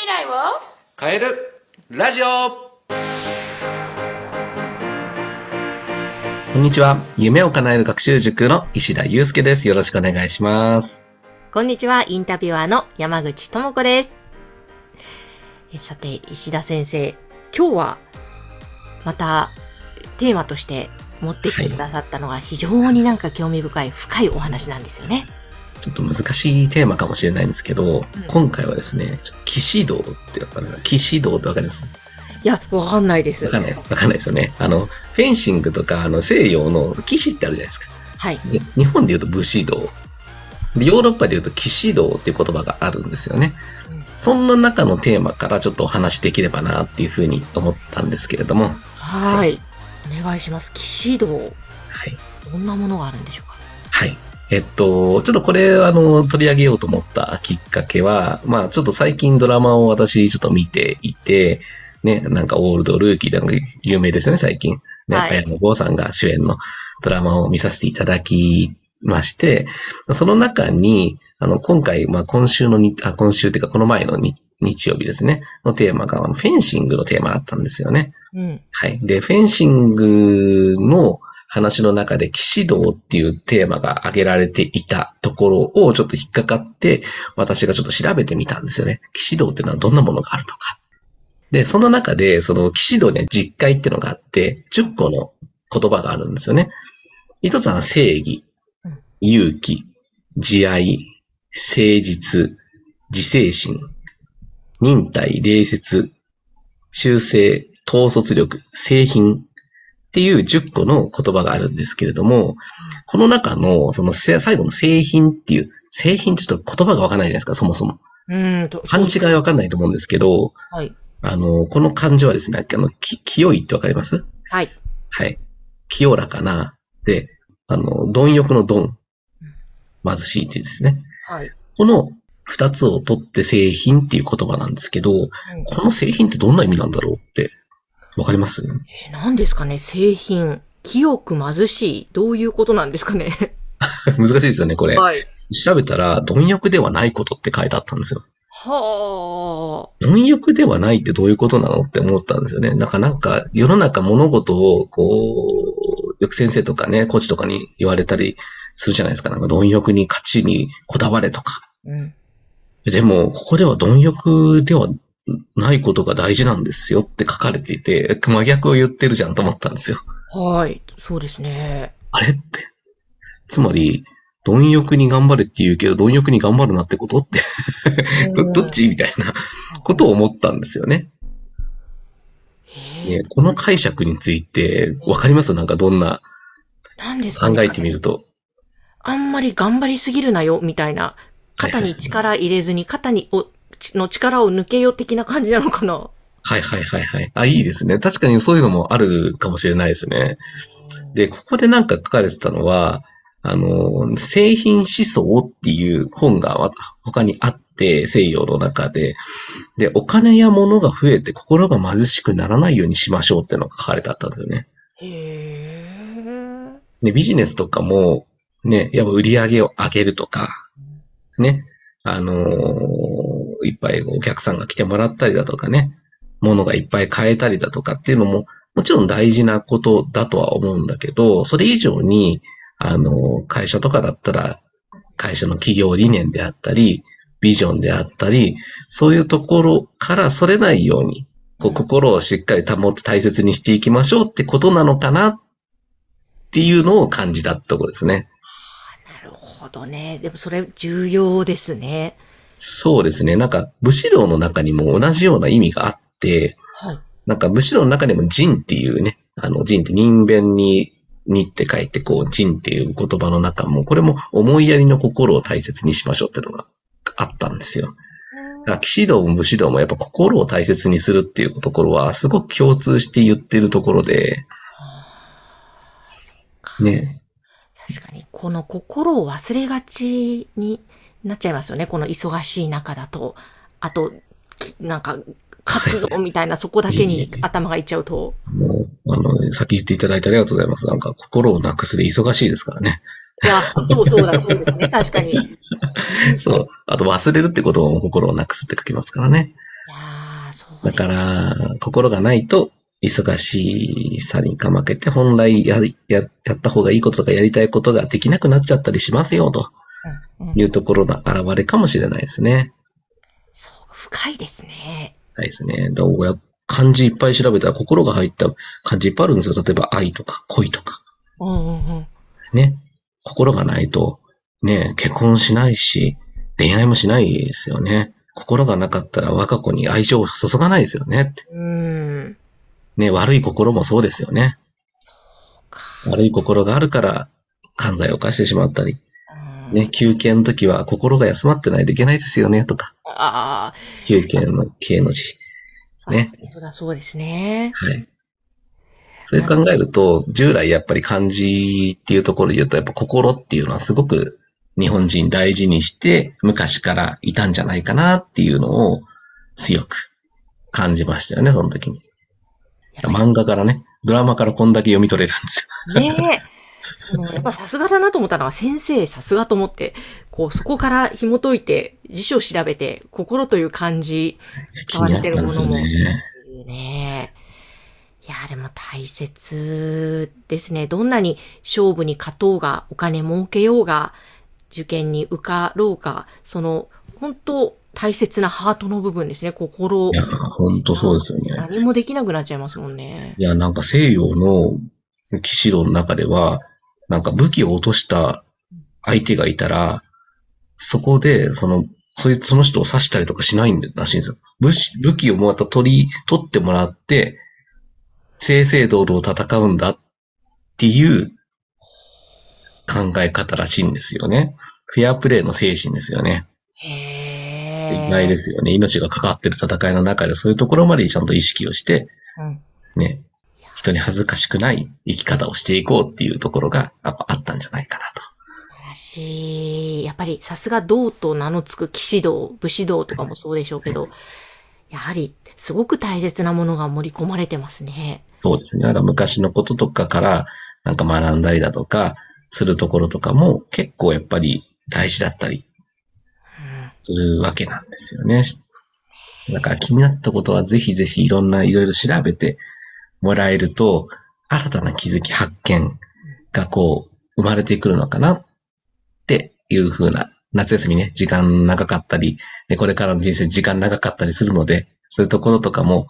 未来を？変えるラジオこんにちは。夢を叶える学習塾の石田祐介です。よろしくお願いします。こんにちは、インタビュアーの山口智子です。えさて、石田先生、今日はまたテーマとして持ってきてくださったのが非常になんか興味深い、深いお話なんですよね。ちょっと難しいテーマかもしれないんですけど、今回はですね、騎士道ってわかりますか？騎士道ってわかります？いや、わかんないです。わかんない。わかんないですよね。あの、フェンシングとか、あの、西洋の騎士ってあるじゃないですか。はい。で日本で言うと武士道。でヨーロッパで言うと騎士道っていう言葉があるんですよね。うんそんな中のテーマからちょっとお話できればなっていうふうに思ったんですけれども、はい。お願いします。騎士道。はい。どんなものがあるんでしょうか？はい。えっと、ちょっとこれ、あの、取り上げようと思ったきっかけは、まあ、ちょっと最近ドラマを私ちょっと見ていて、ね、なんかオールドルーキーでも有名ですよね、最近。ね、はい綾野剛さんが主演のドラマを見させていただきまして、その中に、あの、今回、まあ、今週のに、あ、今週っていうか、この前の日日曜日ですね、のテーマが、フェンシングのテーマだったんですよね。うん。はい。で、フェンシングの話の中で騎士道っていうテーマが挙げられていたところをちょっと引っかかって、私がちょっと調べてみたんですよね。騎士道っていうのはどんなものがあるのか。で、その中で、その騎士道には実会っていうのがあって、10個の言葉があるんですよね。一つは正義、勇気、慈愛、誠実、自制心、忍耐、礼節、修正、統率力、製品っていう10個の言葉があるんですけれども、この中のそのせ最後の製品っていう、製品ってちょっと言葉がわかんないじゃないですか、そもそも。うーんと。漢字がわかんないと思うんですけど、はい。あの、この漢字はですね、あの、き清いってわかります？はい。はい。清らかな、で、あの、貪欲の貪、貧しいってですね。はい。この二つを取って製品っていう言葉なんですけど、この製品ってどんな意味なんだろうって、わかります？えー何ですかね？製品。清く貧しい。どういうことなんですかね？難しいですよね、これ。はい。調べたら、貪欲ではないことって書いてあったんですよ。は貪欲ではないってどういうことなのって思ったんですよね。なんかなんか、世の中物事を、こう、よく先生とかね、コーチとかに言われたりするじゃないですか。なんか貪欲に勝ちにこだわれとか。あ。うん。でも、ここでは貪欲ではないことが大事なんですよって書かれていて、真逆を言ってるじゃんと思ったんですよ。はい。そうですね。あれって。つまり、貪欲に頑張れって言うけど、貪欲に頑張るなってことって、ど、どっちみたいなことを思ったんですよね。ねこの解釈について、わかります？なんかどんな、考えてみると。あんまり頑張りすぎるなよ、みたいな。肩に力入れずに、肩に、の力を抜けよ的な感じなのかな？はいはいはいはい。あ、いいですね。確かにそういうのもあるかもしれないですね。で、ここでなんか書かれてたのは、あの、製品思想っていう本がわ他にあって、西洋の中で、で、お金や物が増えて心が貧しくならないようにしましょうっていうのが書かれてあったんですよね。へえ。で、ビジネスとかも、ね、やっぱ売り上げを上げるとか、ね、あのーいっぱいお客さんが来てもらったりだとかね、物がいっぱい買えたりだとかっていうのも、もちろん大事なことだとは思うんだけど、それ以上に、あの会社とかだったら、会社の企業理念であったり、ビジョンであったり、そういうところからそれないように、こう心をしっかり保って大切にしていきましょうってことなのかなっていうのを感じたところですね。ほどね。でもそれ重要ですね。そうですね。なんか武士道の中にも同じような意味があって、はい。なんか武士道の中でも仁っていうね、あの仁って人弁に、にって書いて、こう、仁っていう言葉の中も、これも思いやりの心を大切にしましょうっていうのがあったんですよ。だから騎士道も武士道もやっぱ心を大切にするっていうところはすごく共通して言ってるところで、ね。確かに、この心を忘れがちになっちゃいますよね。この忙しい中だと。あと、きなんか、活動みたいな、そこだけに頭がいっちゃうと。もう、あの、先言っていただいてありがとうございます。なんか心をなくすで忙しいですからね。いや、そうそうだ、そうですね。確かに。そう。あと忘れるってことも心をなくすって書きますからね。いやーそうだから、心がないと、忙しさにかまけて、本来やりややった方がいいこととかやりたいことができなくなっちゃったりしますよ、というところの現れかもしれないですね。そう、深いですね。はいですね。だから漢字いっぱい調べたら心が入った漢字いっぱいあるんですよ。例えば愛とか恋とか。うんうんうん。ね。心がないと、ね、結婚しないし、恋愛もしないですよね。心がなかったら若子に愛情を注がないですよね。うん。ね、悪い心もそうですよね。か悪い心があるから、犯罪を犯してしまったり。うんね、休憩の時は心が休まってないといけないですよね、とか。あ休憩の刑の字。あ、ね。本当だ、そうですね。はい。そういう考えると、従来やっぱり漢字っていうところで言うと、やっぱ心っていうのはすごく日本人大事にして昔からいたんじゃないかなっていうのを強く感じましたよね、その時に。漫画からね、ドラマからこんだけ読み取れたんですよ。りねえ。やっぱさすがだなと思ったのは、先生さすがと思って、こう、そこから紐解いて、辞書を調べて、心という漢字、気になったんですよね。ね。いや、でも大切ですね。どんなに勝負に勝とうが、お金儲けようが、受験に受かろうが、その、本当大切なハートの部分ですね、心い。や、ほんとそうですよね。何もできなくなっちゃいますもんね。いや、なんか西洋の騎士道の中では、なんか武器を落とした相手がいたら、そこで、その、そいつ、その人を刺したりとかしないんだらしいんですよ。武士武器をまた取り、取ってもらって、正々堂々戦うんだっていう考え方らしいんですよね。フェアプレーの精神ですよね。へー。意外ですよね。命がかかってる戦いの中でそういうところまでちゃんと意識をして、うん。ね、人に恥ずかしくない生き方をしていこうっていうところがやっぱあったんじゃないかなと。素晴らしい。やっぱりさすが道と名の付く騎士道、武士道とかもそうでしょうけど、やはりすごく大切なものが盛り込まれてますね。そうですね。なんか昔のこととかからなんか学んだりだとかするところとかも結構やっぱり大事だったりうん。するわけなんですよね。だから気になったことはぜひぜひいろんないろいろ調べてもらえると新たな気づき発見がこう生まれてくるのかなっていう風な夏休みね、時間長かったり、これからの人生時間長かったりするので、そういうところとかも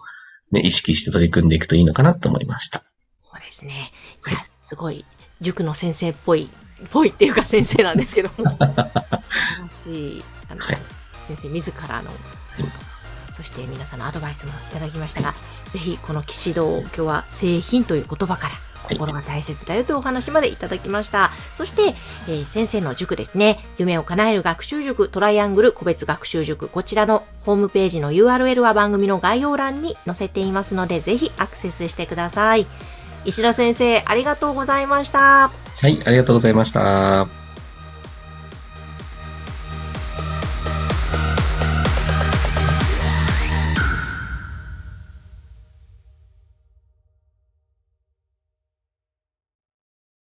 ね、意識して取り組んでいくといいのかなと思いました。そうですね。いや、すごい、塾の先生っぽい、ぽいっていうか先生なんですけども、しい、あの、はい先生自らの、そして皆さんのアドバイスもいただきましたが、ぜひこの騎士道、今日は製品という言葉から、い心が大切だよというお話までいただきました。そして、えー先生の塾ですね、夢を叶える学習塾トライアングル個別学習塾、こちらのホームページの URL は番組の概要欄に載せていますので、ぜひアクセスしてください。石田先生、ありがとうございました。はい、ありがとうございました。